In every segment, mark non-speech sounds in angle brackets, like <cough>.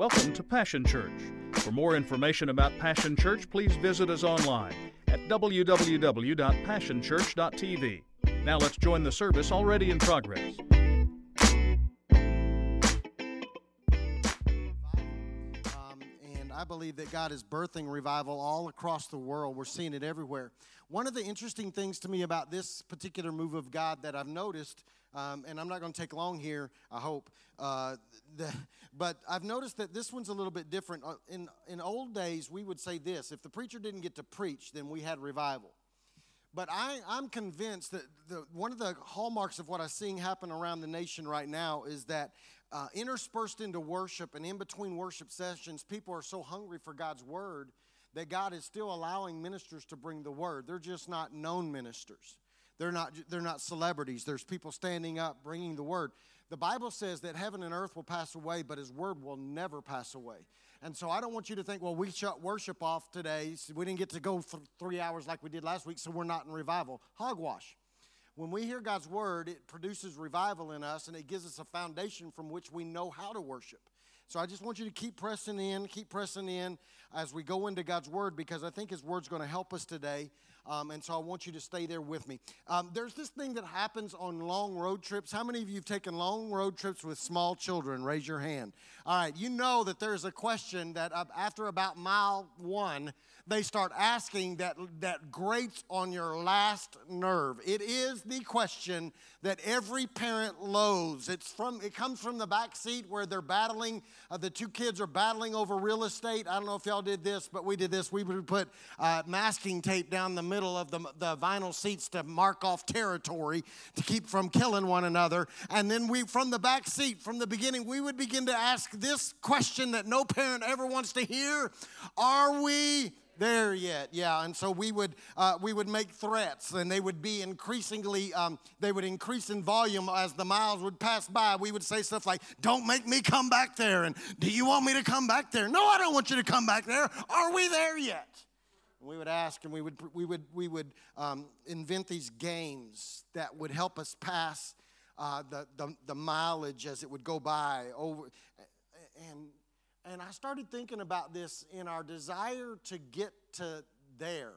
Welcome to Passion Church. For more information about Passion Church, please visit us online at www.passionchurch.tv. Now let's join the service already in progress. Um, and I believe that God is birthing revival all across the world. We're seeing it everywhere. One of the interesting things to me about this particular move of God that I've noticed, um, and I'm not going to take long here, I hope, uh, the, but I've noticed that this one's a little bit different. Uh, In, in old days, we would say this if the preacher didn't get to preach, then we had revival. But I, I'm convinced that the, one of the hallmarks of what I'm seeing happen around the nation right now is that uh, interspersed into worship and in between worship sessions, people are so hungry for God's word that God is still allowing ministers to bring the word. They're just not known ministers. They're not, they're not celebrities. There's people standing up bringing the word. The Bible says that heaven and earth will pass away, but his word will never pass away. And so I don't want you to think, well, we shut worship off today. So we didn't get to go for three hours like we did last week, so we're not in revival. Hogwash. When we hear God's word, it produces revival in us and it gives us a foundation from which we know how to worship. So I just want you to keep pressing in, keep pressing in as we go into God's word because I think his word's going to help us today. Um, and so I want you to stay there with me. Um, there's this thing that happens on long road trips. How many of you have taken long road trips with small children? Raise your hand. All right, you know that there's a question that uh, after about mile one, they start asking that, that grates on your last nerve. It is the question that every parent loathes. It's from, it comes from the back seat where they're battling, uh, the two kids are battling over real estate. I don't know if y'all did this, but we did this. We would put uh, masking tape down the middle of the, the vinyl seats to mark off territory to keep from killing one another. And then we, from the back seat, from the beginning, we would begin to ask this question that no parent ever wants to hear Are we there yet yeah. And so we would uh, we would make threats and they would be increasingly um, they would increase in volume as the miles would pass by. We would say stuff like don't make me come back there and do you want me to come back there? No i don't want you to come back there. Are we there yet? We would ask and we would we would we would um, invent these games that would help us pass uh, the, the the mileage as it would go by over and and I started thinking about this in our desire to get to there.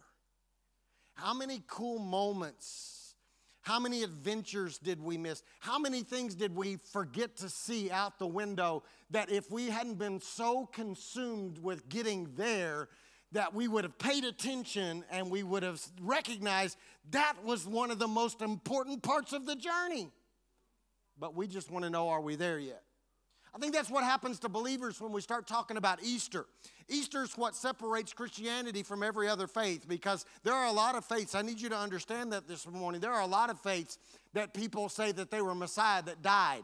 How many cool moments, how many adventures did we miss? How many things did we forget to see out the window that if we hadn't been so consumed with getting there, that we would have paid attention and we would have recognized that was one of the most important parts of the journey. But we just want to know are we there yet? I think that's what happens to believers when we start talking about Easter. Easter is what separates Christianity from every other faith because there are a lot of faiths. I need you to understand that this morning. There are a lot of faiths that people say that they were Messiah that died.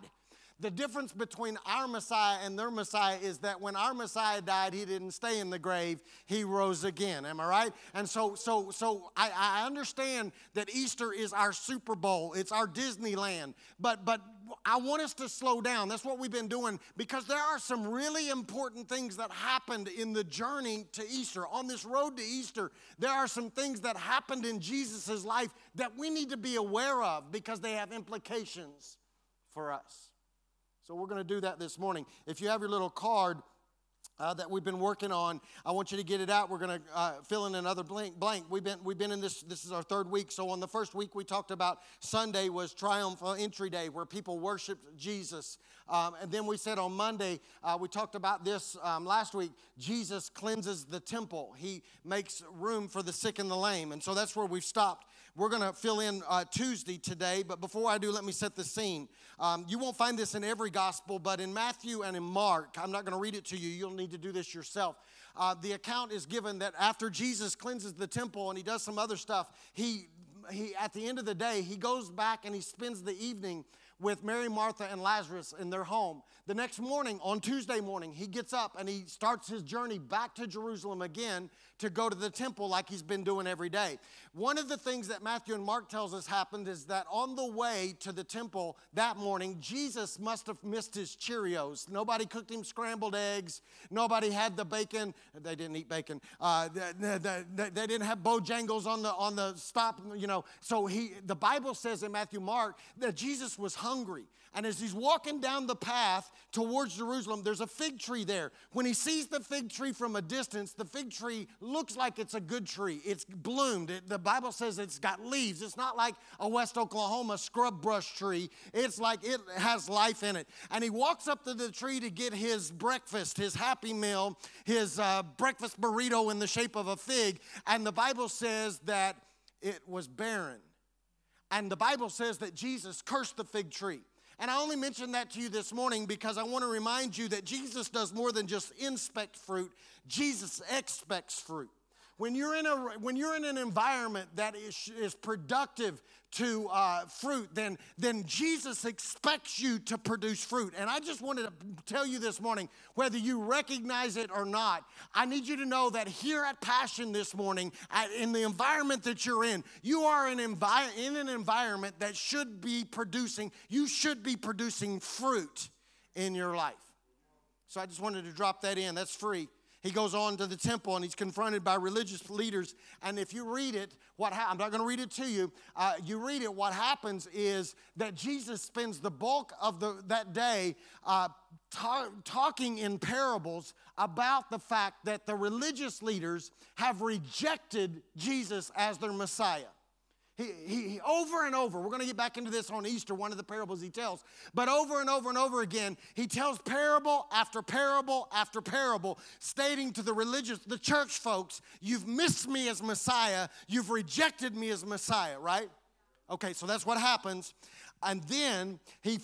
The difference between our Messiah and their Messiah is that when our Messiah died, he didn't stay in the grave, he rose again. Am I right? And so, so, so I, I understand that Easter is our Super Bowl, it's our Disneyland. But, but I want us to slow down. That's what we've been doing because there are some really important things that happened in the journey to Easter. On this road to Easter, there are some things that happened in Jesus' life that we need to be aware of because they have implications for us. So we're going to do that this morning. If you have your little card, uh, that we've been working on. I want you to get it out. We're going to uh, fill in another blank. Blank. We've been we've been in this. This is our third week. So on the first week we talked about Sunday was triumphal entry day, where people worshiped Jesus. Um, and then we said on Monday uh, we talked about this um, last week. Jesus cleanses the temple. He makes room for the sick and the lame. And so that's where we've stopped. We're going to fill in uh, Tuesday today, but before I do, let me set the scene. Um, you won't find this in every gospel, but in Matthew and in Mark, I'm not going to read it to you. You'll need to do this yourself. Uh, the account is given that after Jesus cleanses the temple and he does some other stuff, he, he at the end of the day, he goes back and he spends the evening with Mary, Martha, and Lazarus in their home. The next morning, on Tuesday morning, he gets up and he starts his journey back to Jerusalem again to go to the temple like he's been doing every day. One of the things that Matthew and Mark tells us happened is that on the way to the temple that morning, Jesus must have missed his Cheerios. Nobody cooked him scrambled eggs. Nobody had the bacon. They didn't eat bacon. Uh, they, they, they, didn't have Bojangles on the on the stop. You know, so he. The Bible says in Matthew, Mark that Jesus was hungry. And as he's walking down the path towards Jerusalem, there's a fig tree there. When he sees the fig tree from a distance, the fig tree looks like it's a good tree. It's bloomed. It, the Bible says it's got leaves. It's not like a West Oklahoma scrub brush tree, it's like it has life in it. And he walks up to the tree to get his breakfast, his happy meal, his uh, breakfast burrito in the shape of a fig. And the Bible says that it was barren. And the Bible says that Jesus cursed the fig tree. And I only mention that to you this morning because I want to remind you that Jesus does more than just inspect fruit, Jesus expects fruit. When you're in, a, when you're in an environment that is, is productive to uh, fruit, then, then Jesus expects you to produce fruit. And I just wanted to tell you this morning whether you recognize it or not, I need you to know that here at Passion this morning, at, in the environment that you're in, you are in, envi- in an environment that should be producing, you should be producing fruit in your life. So I just wanted to drop that in. That's free he goes on to the temple and he's confronted by religious leaders. And if you read it, what ha- I'm not going to read it to you. Uh, you read it. What happens is that Jesus spends the bulk of the, that day uh, ta- talking in parables about the fact that the religious leaders have rejected Jesus as their Messiah. He, he, over and over, we're going to get back into this on Easter, one of the parables he tells, but over and over and over again, he tells parable after parable after parable, stating to the religious, the church folks, you've missed me as Messiah, you've rejected me as Messiah, right? Okay, so that's what happens. And then he,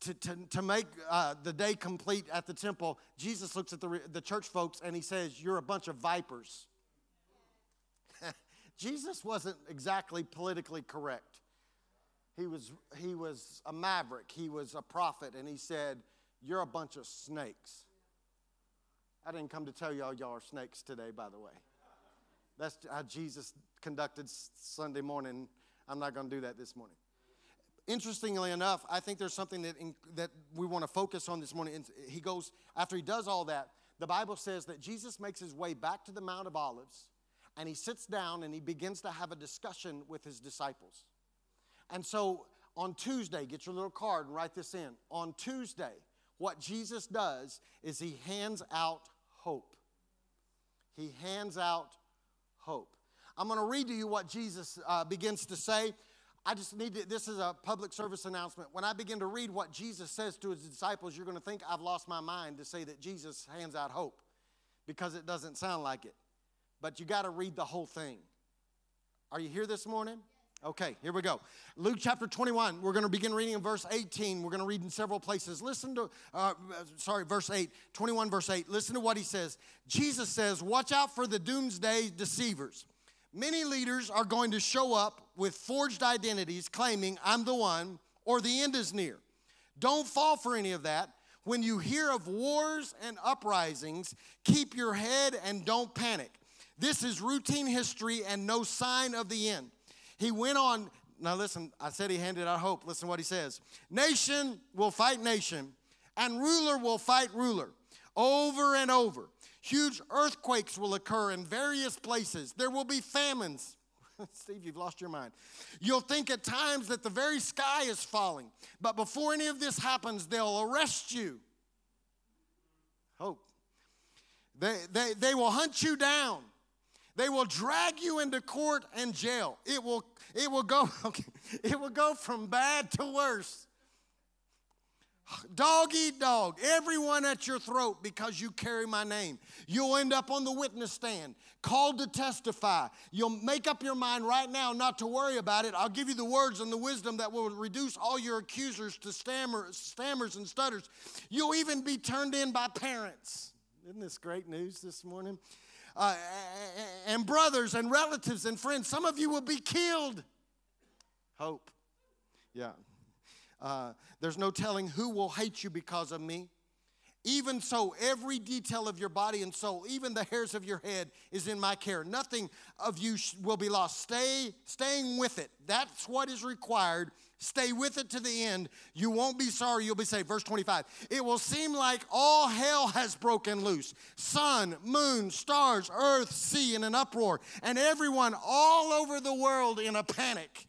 to, to, to make uh, the day complete at the temple, Jesus looks at the, the church folks and he says, You're a bunch of vipers. Jesus wasn't exactly politically correct. He was, he was a maverick, he was a prophet, and he said, You're a bunch of snakes. I didn't come to tell y'all y'all are snakes today, by the way. That's how Jesus conducted Sunday morning. I'm not going to do that this morning. Interestingly enough, I think there's something that, in, that we want to focus on this morning. He goes, after he does all that, the Bible says that Jesus makes his way back to the Mount of Olives and he sits down and he begins to have a discussion with his disciples. And so on Tuesday, get your little card and write this in. On Tuesday, what Jesus does is he hands out hope. He hands out hope. I'm going to read to you what Jesus uh, begins to say. I just need to, this is a public service announcement. When I begin to read what Jesus says to his disciples, you're going to think I've lost my mind to say that Jesus hands out hope because it doesn't sound like it but you got to read the whole thing. Are you here this morning? Okay, here we go. Luke chapter 21. We're going to begin reading in verse 18. We're going to read in several places. Listen to, uh, sorry, verse 8, 21, verse 8. Listen to what he says. Jesus says, Watch out for the doomsday deceivers. Many leaders are going to show up with forged identities claiming, I'm the one, or the end is near. Don't fall for any of that. When you hear of wars and uprisings, keep your head and don't panic. This is routine history and no sign of the end. He went on, now listen, I said he handed out hope. Listen what he says. Nation will fight nation, and ruler will fight ruler over and over. Huge earthquakes will occur in various places. There will be famines. <laughs> Steve, you've lost your mind. You'll think at times that the very sky is falling, but before any of this happens, they'll arrest you. Hope. They, they, they will hunt you down. They will drag you into court and jail. It will, it will go, <laughs> okay, it will go from bad to worse. Dog eat dog, everyone at your throat because you carry my name. You'll end up on the witness stand, called to testify. You'll make up your mind right now not to worry about it. I'll give you the words and the wisdom that will reduce all your accusers to stammer, stammers and stutters. You'll even be turned in by parents. Isn't this great news this morning? Uh, and brothers and relatives and friends. Some of you will be killed. Hope. Yeah. Uh, there's no telling who will hate you because of me. Even so, every detail of your body and soul, even the hairs of your head, is in my care. Nothing of you will be lost. Stay, staying with it. That's what is required. Stay with it to the end. You won't be sorry, you'll be saved. Verse 25. It will seem like all hell has broken loose sun, moon, stars, earth, sea in an uproar, and everyone all over the world in a panic.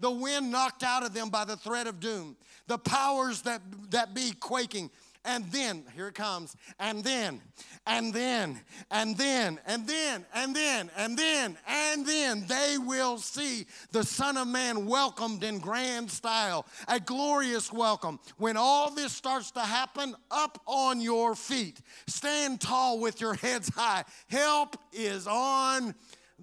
The wind knocked out of them by the threat of doom, the powers that, that be quaking and then, here it comes, and then, and then, and then, and then, and then, and then, and then they will see the Son of Man welcomed in grand style, a glorious welcome. When all this starts to happen, up on your feet, stand tall with your heads high. Help is on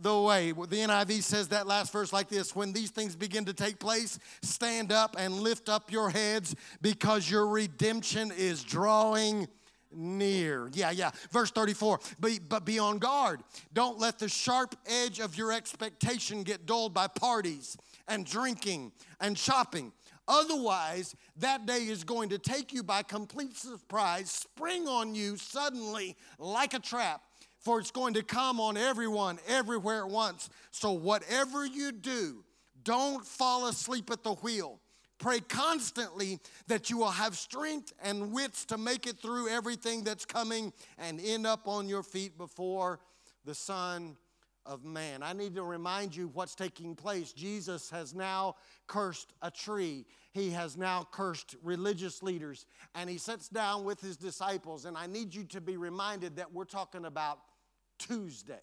the way. The NIV says that last verse like this When these things begin to take place, stand up and lift up your heads because your redemption is drawing near. Yeah, yeah. Verse 34 be, But be on guard. Don't let the sharp edge of your expectation get dulled by parties and drinking and shopping. Otherwise, that day is going to take you by complete surprise, spring on you suddenly like a trap for it's going to come on everyone, everywhere at once. So, whatever you do, don't fall asleep at the wheel. Pray constantly that you will have strength and wits to make it through everything that's coming and end up on your feet before the Son of Man. I need to remind you what's taking place. Jesus has now cursed a tree, he has now cursed religious leaders, and he sits down with his disciples. And I need you to be reminded that we're talking about Tuesday.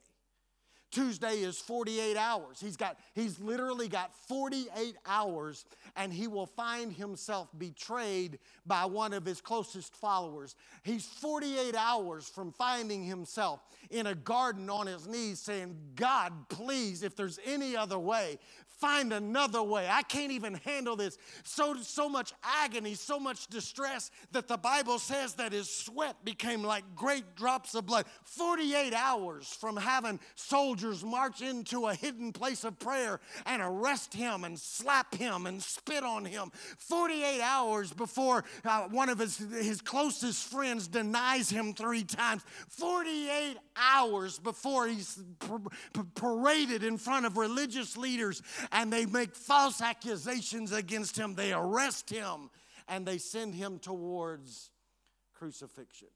Tuesday is 48 hours. He's got he's literally got 48 hours and he will find himself betrayed by one of his closest followers. He's 48 hours from finding himself in a garden on his knees saying, "God, please, if there's any other way, find another way. I can't even handle this. So, so much agony, so much distress that the Bible says that his sweat became like great drops of blood. 48 hours from having soldiers march into a hidden place of prayer and arrest him and slap him and spit on him. 48 hours before uh, one of his, his closest friends denies him three times. 48 hours before he's paraded in front of religious leaders and they make false accusations against him. They arrest him and they send him towards crucifixion.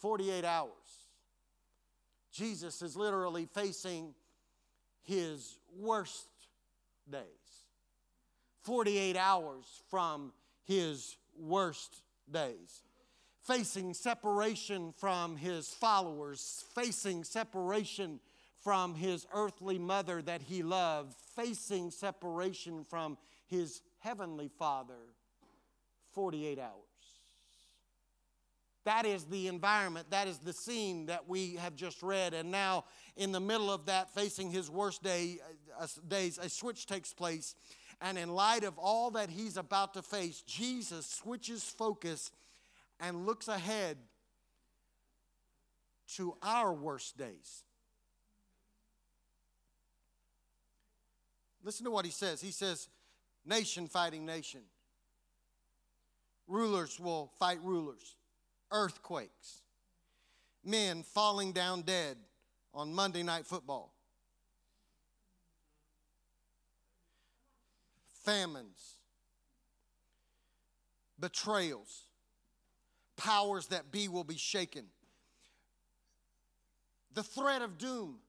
48 hours. Jesus is literally facing his worst days. 48 hours from his worst days. Facing separation from his followers, facing separation from his earthly mother that he loved, facing separation from his heavenly father 48 hours. That is the environment, that is the scene that we have just read. And now, in the middle of that, facing his worst day, uh, days, a switch takes place. And in light of all that he's about to face, Jesus switches focus and looks ahead to our worst days. Listen to what he says. He says, nation fighting nation. Rulers will fight rulers. Earthquakes. Men falling down dead on Monday Night Football. Famines. Betrayals. Powers that be will be shaken. The threat of doom.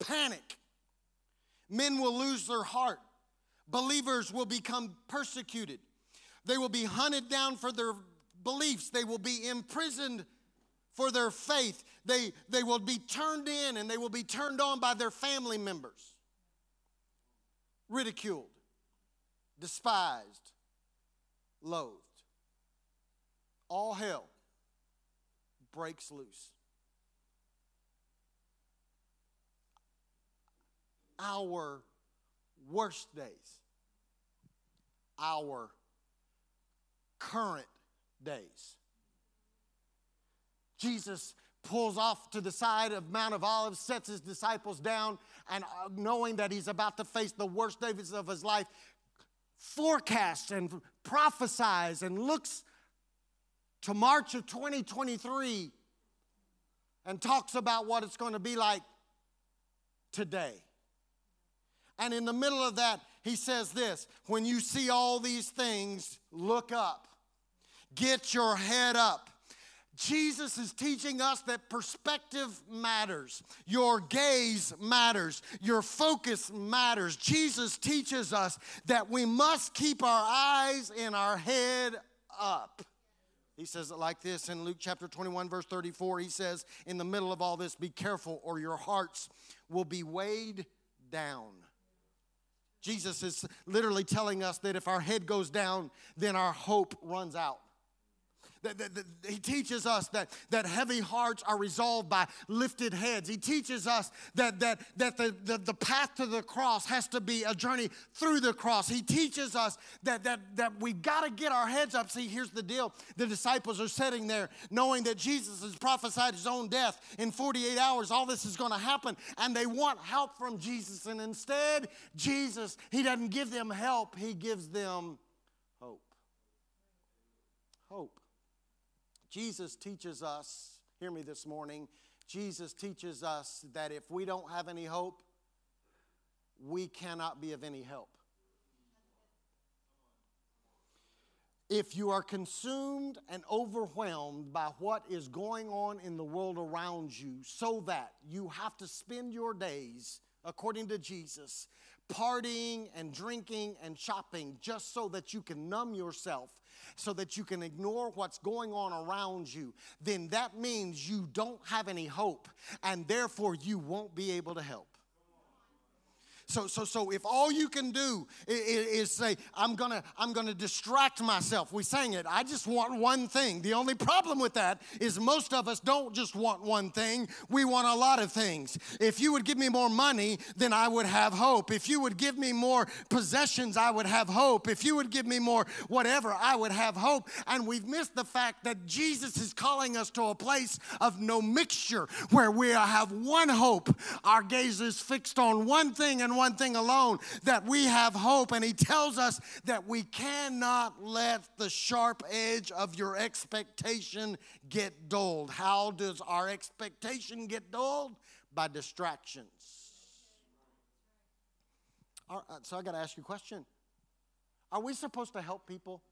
Panic Men will lose their heart. Believers will become persecuted. They will be hunted down for their beliefs. They will be imprisoned for their faith. They, they will be turned in and they will be turned on by their family members. Ridiculed, despised, loathed. All hell breaks loose. Our worst days, our current days. Jesus pulls off to the side of Mount of Olives, sets his disciples down, and uh, knowing that he's about to face the worst days of his life, forecasts and prophesies and looks to March of 2023 and talks about what it's going to be like today. And in the middle of that, he says this when you see all these things, look up, get your head up. Jesus is teaching us that perspective matters. Your gaze matters. Your focus matters. Jesus teaches us that we must keep our eyes and our head up. He says it like this in Luke chapter 21, verse 34. He says, In the middle of all this, be careful, or your hearts will be weighed down. Jesus is literally telling us that if our head goes down, then our hope runs out. That, that, that, he teaches us that, that heavy hearts are resolved by lifted heads. He teaches us that, that, that the, the, the path to the cross has to be a journey through the cross. He teaches us that, that, that we got to get our heads up. See, here's the deal the disciples are sitting there knowing that Jesus has prophesied his own death in 48 hours. All this is going to happen, and they want help from Jesus. And instead, Jesus, he doesn't give them help, he gives them hope. Hope. Jesus teaches us, hear me this morning, Jesus teaches us that if we don't have any hope, we cannot be of any help. If you are consumed and overwhelmed by what is going on in the world around you, so that you have to spend your days, according to Jesus, partying and drinking and shopping just so that you can numb yourself so that you can ignore what's going on around you, then that means you don't have any hope and therefore you won't be able to help. So, so, so if all you can do is, is, say, I'm gonna, I'm gonna distract myself. We sang it. I just want one thing. The only problem with that is most of us don't just want one thing. We want a lot of things. If you would give me more money, then I would have hope. If you would give me more possessions, I would have hope. If you would give me more whatever, I would have hope. And we've missed the fact that Jesus is calling us to a place of no mixture where we have one hope. Our gaze is fixed on one thing and one thing alone that we have hope. And he tells us that we cannot let the sharp edge of your expectation get dulled. How does our expectation get dulled? By distractions. Uh, so I got to ask you a question Are we supposed to help people?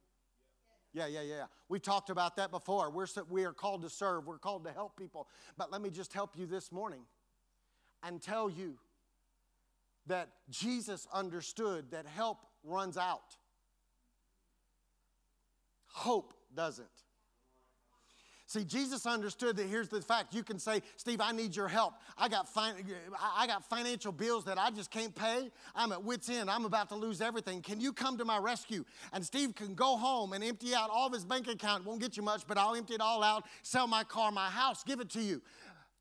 Yeah, yeah, yeah. We talked about that before. We're, we are called to serve, we're called to help people. But let me just help you this morning and tell you that Jesus understood that help runs out, hope doesn't. See, Jesus understood that here's the fact. You can say, Steve, I need your help. I got, fin- I got financial bills that I just can't pay. I'm at wit's end. I'm about to lose everything. Can you come to my rescue? And Steve can go home and empty out all of his bank account. Won't get you much, but I'll empty it all out, sell my car, my house, give it to you.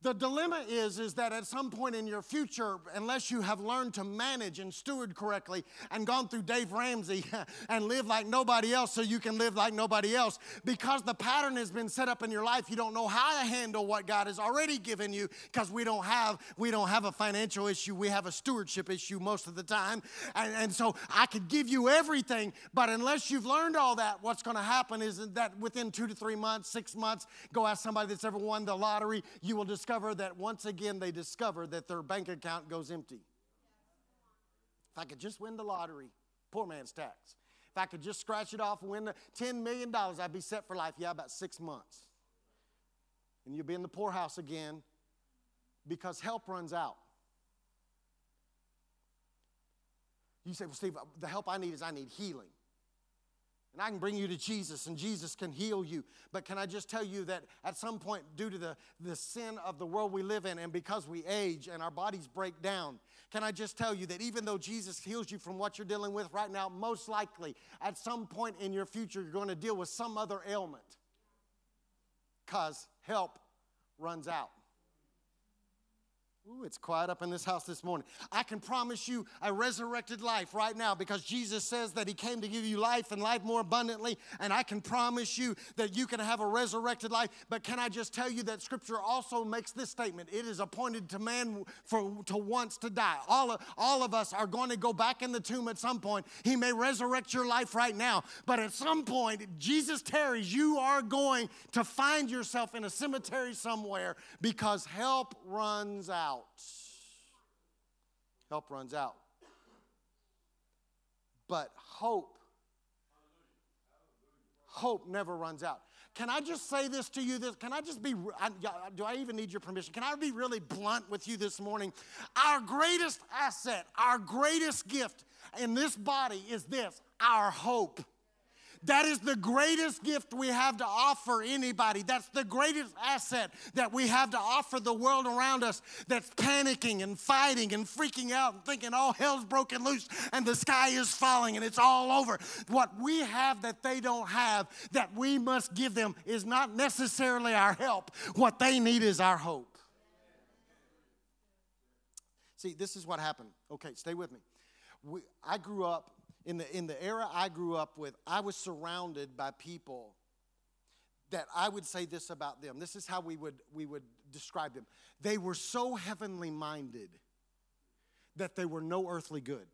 The dilemma is, is that at some point in your future, unless you have learned to manage and steward correctly and gone through Dave Ramsey <laughs> and live like nobody else so you can live like nobody else, because the pattern has been set up in your life, you don't know how to handle what God has already given you because we don't have we don't have a financial issue, we have a stewardship issue most of the time. And, and so I could give you everything, but unless you've learned all that, what's going to happen is that within two to three months, six months, go ask somebody that's ever won the lottery, you will discover discover that once again they discover that their bank account goes empty. If I could just win the lottery, poor man's tax. If I could just scratch it off and win the $10 million, I'd be set for life. Yeah, about six months. And you'll be in the poorhouse again because help runs out. You say, well, Steve, the help I need is I need healing. And I can bring you to Jesus, and Jesus can heal you. But can I just tell you that at some point, due to the, the sin of the world we live in, and because we age and our bodies break down, can I just tell you that even though Jesus heals you from what you're dealing with right now, most likely at some point in your future, you're going to deal with some other ailment because help runs out. Ooh, it's quiet up in this house this morning. I can promise you a resurrected life right now because Jesus says that He came to give you life and life more abundantly. And I can promise you that you can have a resurrected life. But can I just tell you that Scripture also makes this statement it is appointed to man for, to once to die. All of, all of us are going to go back in the tomb at some point. He may resurrect your life right now, but at some point, Jesus tarries, you are going to find yourself in a cemetery somewhere because help runs out out. Help runs out. But hope, hope never runs out. Can I just say this to you? This, can I just be, I, do I even need your permission? Can I be really blunt with you this morning? Our greatest asset, our greatest gift in this body is this our hope. That is the greatest gift we have to offer anybody. That's the greatest asset that we have to offer the world around us that's panicking and fighting and freaking out and thinking all hell's broken loose and the sky is falling and it's all over. What we have that they don't have that we must give them is not necessarily our help. What they need is our hope. See, this is what happened. Okay, stay with me. We, I grew up in the, in the era I grew up with, I was surrounded by people that I would say this about them. This is how we would, we would describe them. They were so heavenly minded that they were no earthly good.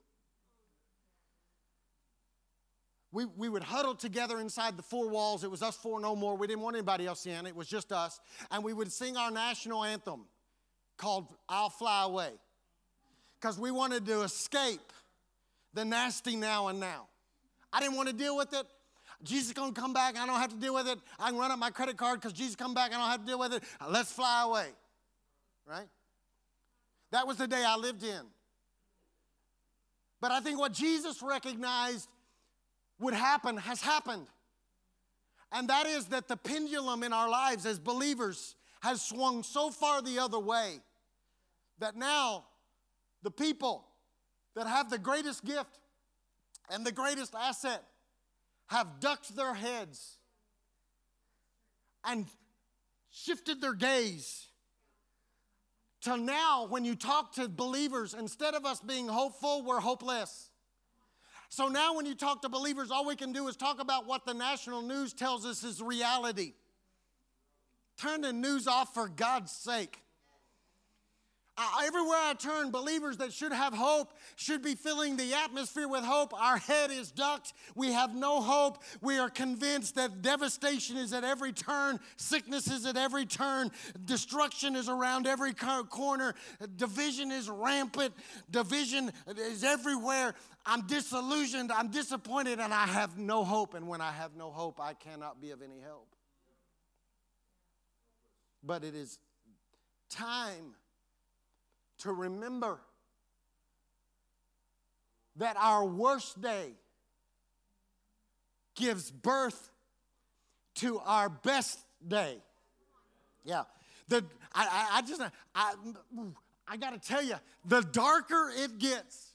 We, we would huddle together inside the four walls. It was us four no more. We didn't want anybody else in. It was just us. And we would sing our national anthem called I'll Fly Away because we wanted to escape the nasty now and now. I didn't want to deal with it. Jesus gonna come back. I don't have to deal with it. I can run up my credit card because Jesus come back. I don't have to deal with it. Uh, let's fly away. Right? That was the day I lived in. But I think what Jesus recognized would happen has happened. And that is that the pendulum in our lives as believers has swung so far the other way that now the people that have the greatest gift and the greatest asset have ducked their heads and shifted their gaze till now when you talk to believers instead of us being hopeful we're hopeless. So now when you talk to believers all we can do is talk about what the national news tells us is reality. Turn the news off for god's sake everywhere I turn, believers that should have hope should be filling the atmosphere with hope. Our head is ducked. We have no hope. We are convinced that devastation is at every turn, sickness is at every turn, destruction is around every corner, division is rampant, division is everywhere. I'm disillusioned, I'm disappointed, and I have no hope. And when I have no hope, I cannot be of any help. But it is time to remember that our worst day gives birth to our best day. Yeah. The, I, I, just, I, I got to tell you, the darker it gets,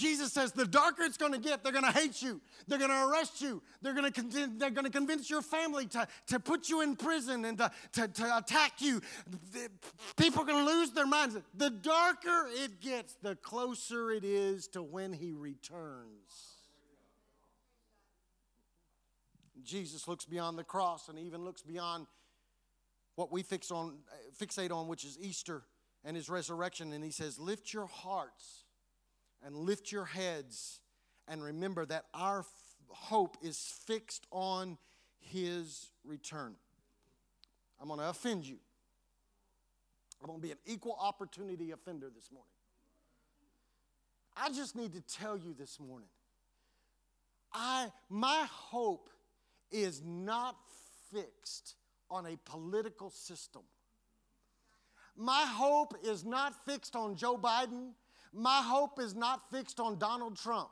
Jesus says the darker it's going to get, they're going to hate you. They're going to arrest you. They're going to, they're going to convince your family to, to put you in prison and to, to, to attack you. People are going to lose their minds. The darker it gets, the closer it is to when he returns. Jesus looks beyond the cross and even looks beyond what we fix on, fixate on, which is Easter and his resurrection. And he says, Lift your hearts and lift your heads and remember that our f- hope is fixed on his return. I'm going to offend you. I'm going to be an equal opportunity offender this morning. I just need to tell you this morning. I my hope is not fixed on a political system. My hope is not fixed on Joe Biden my hope is not fixed on Donald Trump.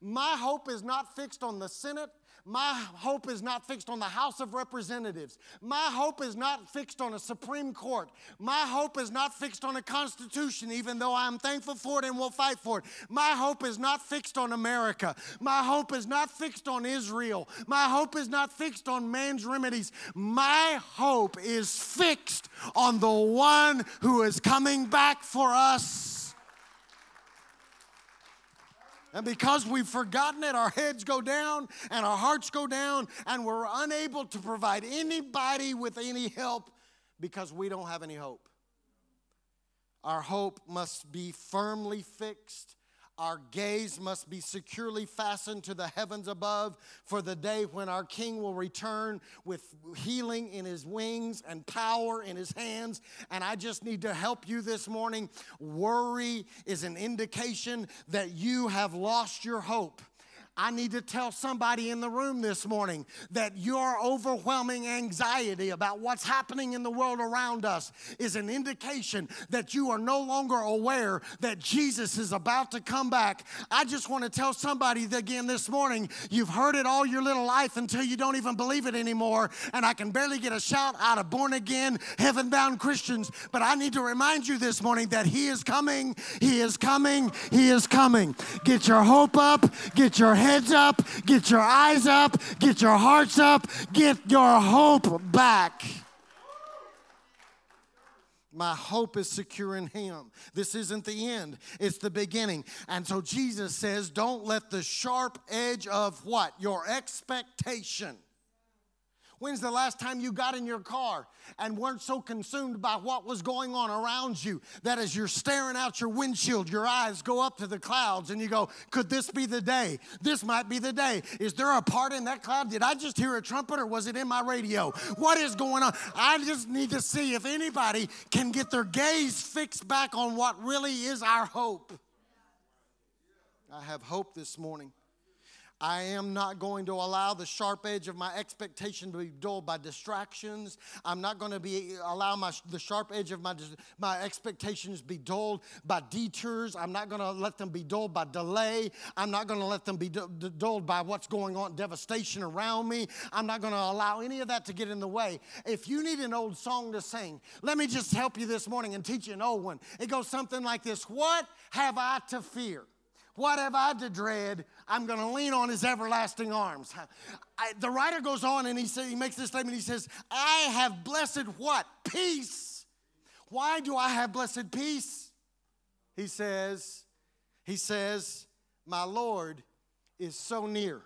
My hope is not fixed on the Senate. My hope is not fixed on the House of Representatives. My hope is not fixed on a Supreme Court. My hope is not fixed on a Constitution, even though I'm thankful for it and will fight for it. My hope is not fixed on America. My hope is not fixed on Israel. My hope is not fixed on man's remedies. My hope is fixed on the one who is coming back for us. And because we've forgotten it, our heads go down and our hearts go down, and we're unable to provide anybody with any help because we don't have any hope. Our hope must be firmly fixed our gaze must be securely fastened to the heavens above for the day when our King will return with healing in his wings and power in his hands. And I just need to help you this morning. Worry is an indication that you have lost your hope. I need to tell somebody in the room this morning that your overwhelming anxiety about what's happening in the world around us is an indication that you are no longer aware that Jesus is about to come back. I just want to tell somebody again this morning you've heard it all your little life until you don't even believe it anymore. And I can barely get a shout out of born again, heaven bound Christians. But I need to remind you this morning that He is coming, He is coming, He is coming. Get your hope up, get your head heads up, get your eyes up, get your hearts up, get your hope back. My hope is secure in Him. This isn't the end, it's the beginning. And so Jesus says, Don't let the sharp edge of what? Your expectation When's the last time you got in your car and weren't so consumed by what was going on around you that as you're staring out your windshield, your eyes go up to the clouds and you go, Could this be the day? This might be the day. Is there a part in that cloud? Did I just hear a trumpet or was it in my radio? What is going on? I just need to see if anybody can get their gaze fixed back on what really is our hope. I have hope this morning. I am not going to allow the sharp edge of my expectation to be dulled by distractions. I'm not going to be allow my the sharp edge of my my expectations be dulled by detours. I'm not going to let them be dulled by delay. I'm not going to let them be dulled by what's going on devastation around me. I'm not going to allow any of that to get in the way. If you need an old song to sing, let me just help you this morning and teach you an old one. It goes something like this: What have I to fear? What have I to dread? I'm going to lean on his everlasting arms. I, the writer goes on and he, say, he makes this statement. He says, I have blessed what? Peace. Why do I have blessed peace? He says, he says, my Lord is so near.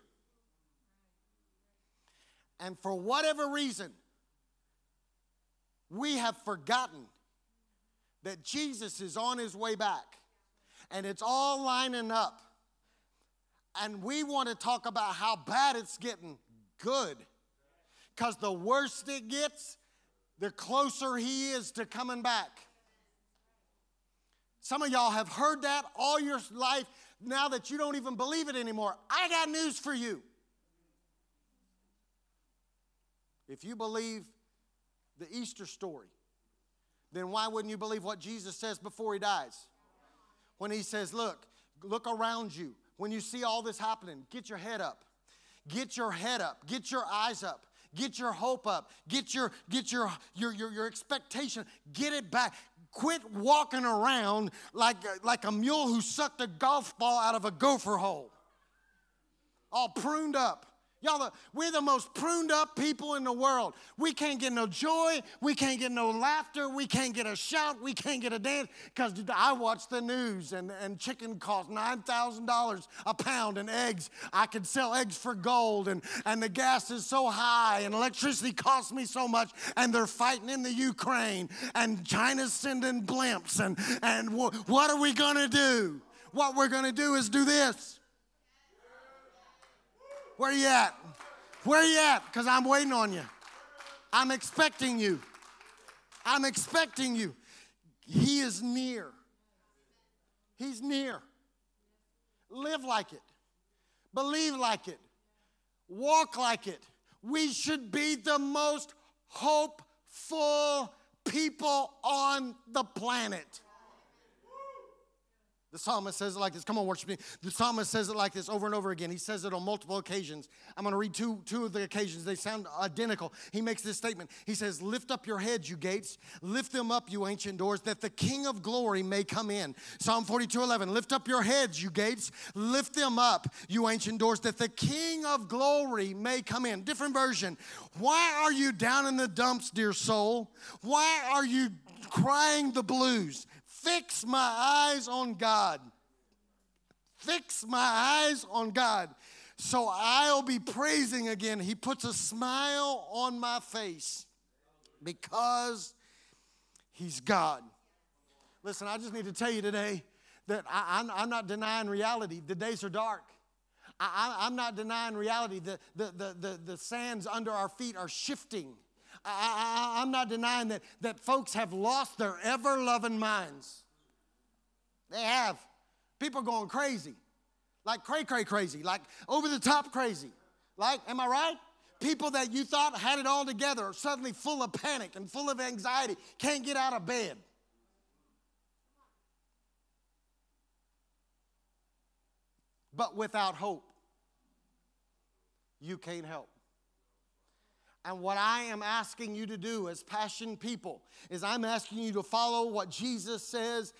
And for whatever reason, we have forgotten that Jesus is on his way back and it's all lining up. And we want to talk about how bad it's getting. Good. Because the worse it gets, the closer he is to coming back. Some of y'all have heard that all your life now that you don't even believe it anymore. I got news for you. If you believe the Easter story, then why wouldn't you believe what Jesus says before he dies? When he says, Look, look around you. When you see all this happening, get your head up. Get your head up. Get your eyes up. Get your hope up. Get your get your your your, your expectation. Get it back. Quit walking around like, like a mule who sucked a golf ball out of a gopher hole. All pruned up. Y'all, we're the most pruned up people in the world. We can't get no joy. We can't get no laughter. We can't get a shout. We can't get a dance. Because I watch the news and, and chicken costs $9,000 a pound and eggs. I could sell eggs for gold and, and the gas is so high and electricity costs me so much and they're fighting in the Ukraine and China's sending blimps. And, and w- what are we going to do? What we're going to do is do this. Where you at? Where you at? Because I'm waiting on you. I'm expecting you. I'm expecting you. He is near. He's near. Live like it. Believe like it. Walk like it. We should be the most hopeful people on the planet. The psalmist says it like this. Come on, worship me. The psalmist says it like this over and over again. He says it on multiple occasions. I'm going to read two, two of the occasions. They sound identical. He makes this statement. He says, Lift up your heads, you gates. Lift them up, you ancient doors, that the King of glory may come in. Psalm 42 11. Lift up your heads, you gates. Lift them up, you ancient doors, that the King of glory may come in. Different version. Why are you down in the dumps, dear soul? Why are you crying the blues? Fix my eyes on God. Fix my eyes on God. So I'll be praising again. He puts a smile on my face because He's God. Listen, I just need to tell you today that I, am not denying reality. The days are dark. I, am not denying reality. The, the, the, the, the sands under our feet are shifting. I, am not denying that, that folks have lost their ever loving minds. They have. People going crazy. Like cray cray crazy. Like over the top crazy. Like, am I right? People that you thought had it all together are suddenly full of panic and full of anxiety, can't get out of bed. But without hope, you can't help. And what I am asking you to do as passion people is I'm asking you to follow what Jesus says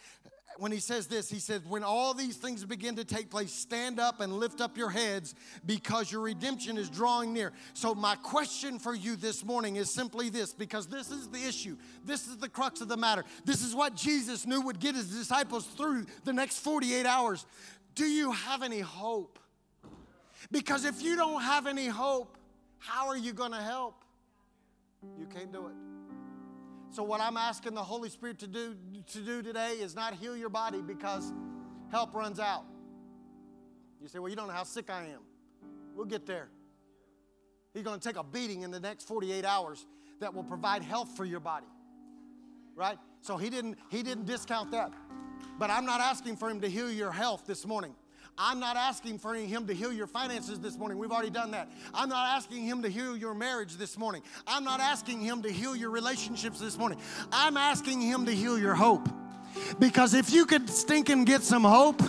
when he says this. He says, When all these things begin to take place, stand up and lift up your heads because your redemption is drawing near. So, my question for you this morning is simply this because this is the issue. This is the crux of the matter. This is what Jesus knew would get his disciples through the next 48 hours. Do you have any hope? Because if you don't have any hope, how are you going to help? You can't do it. So what I'm asking the Holy Spirit to do to do today is not heal your body because help runs out. You say, "Well, you don't know how sick I am." We'll get there. He's going to take a beating in the next 48 hours that will provide health for your body. Right? So he didn't he didn't discount that. But I'm not asking for him to heal your health this morning. I'm not asking for Him to heal your finances this morning. We've already done that. I'm not asking Him to heal your marriage this morning. I'm not asking Him to heal your relationships this morning. I'm asking Him to heal your hope. Because if you could stink and get some hope,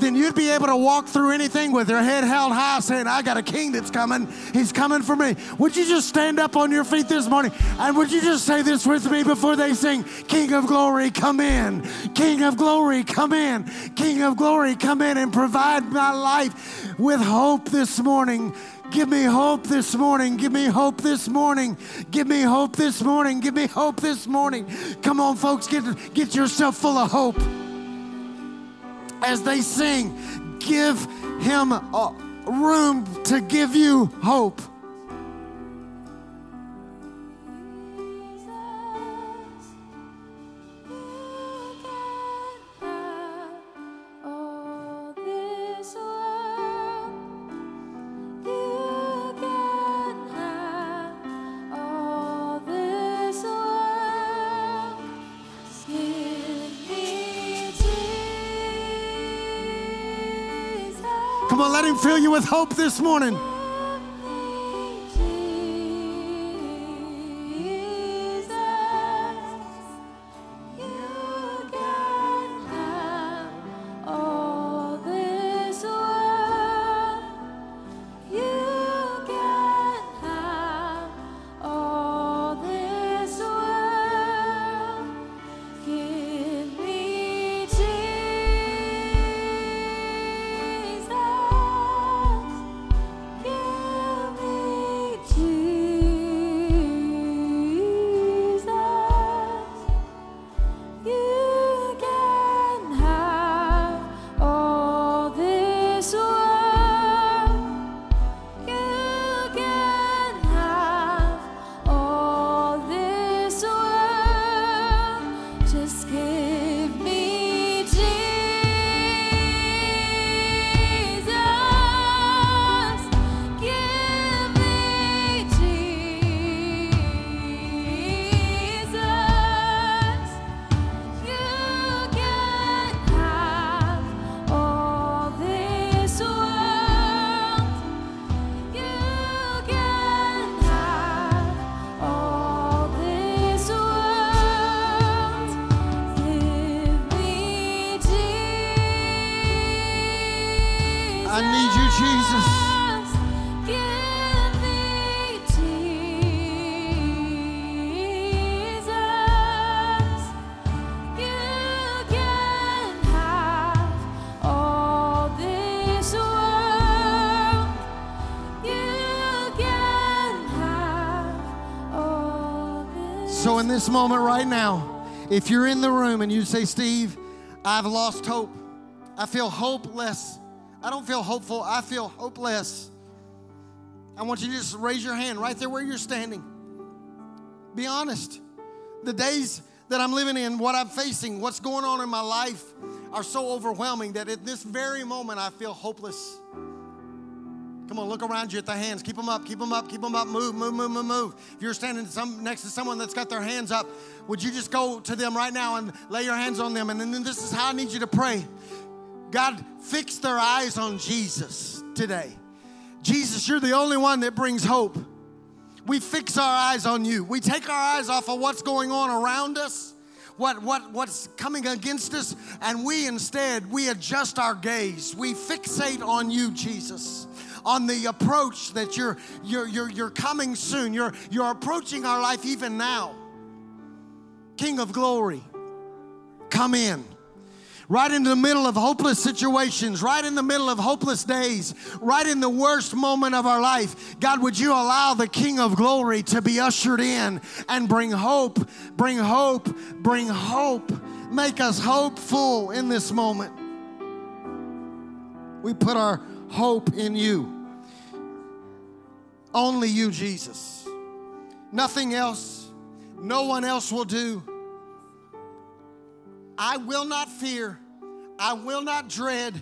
then you'd be able to walk through anything with your head held high saying, I got a king that's coming. He's coming for me. Would you just stand up on your feet this morning and would you just say this with me before they sing, King of glory, come in. King of glory, come in. King of glory, come in and provide my life with hope this morning. Give me hope this morning. Give me hope this morning. Give me hope this morning. Give me hope this morning. Come on, folks, get, get yourself full of hope as they sing, give him room to give you hope. On, let Him fill you with hope this morning. This. Moment right now, if you're in the room and you say, Steve, I've lost hope, I feel hopeless. I don't feel hopeful, I feel hopeless. I want you to just raise your hand right there where you're standing. Be honest. The days that I'm living in, what I'm facing, what's going on in my life are so overwhelming that at this very moment I feel hopeless. Come on, look around you at the hands. Keep them up, keep them up, keep them up. Move, move, move, move, move. If you're standing some, next to someone that's got their hands up, would you just go to them right now and lay your hands on them? And then this is how I need you to pray. God, fix their eyes on Jesus today. Jesus, you're the only one that brings hope. We fix our eyes on you. We take our eyes off of what's going on around us, what, what, what's coming against us, and we instead, we adjust our gaze. We fixate on you, Jesus, on the approach that you're, you're, you're, you're coming soon. You're, you're approaching our life even now. King of glory, come in right in the middle of hopeless situations, right in the middle of hopeless days, right in the worst moment of our life. God, would you allow the King of glory to be ushered in and bring hope, bring hope, bring hope. Make us hopeful in this moment. We put our hope in you. Only you, Jesus. Nothing else. No one else will do. I will not fear. I will not dread.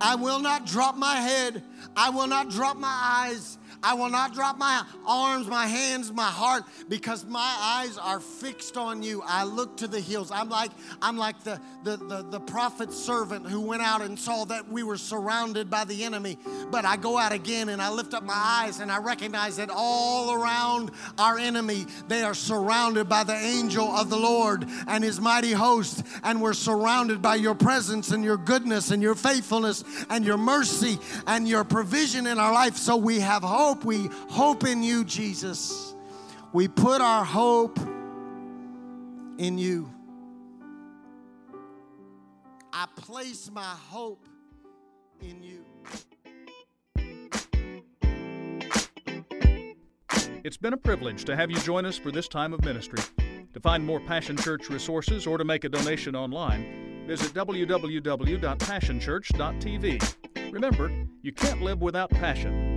I will not drop my head. I will not drop my eyes. I will not drop my arms, my hands, my heart, because my eyes are fixed on you. I look to the hills. I'm like, I'm like the, the, the, the prophet's servant who went out and saw that we were surrounded by the enemy. But I go out again and I lift up my eyes and I recognize that all around our enemy, they are surrounded by the angel of the Lord and his mighty host. And we're surrounded by your presence and your goodness and your faithfulness and your mercy and your provision in our life. So we have hope. We hope in you, Jesus. We put our hope in you. I place my hope in you. It's been a privilege to have you join us for this time of ministry. To find more Passion Church resources or to make a donation online, visit www.passionchurch.tv. Remember, you can't live without passion.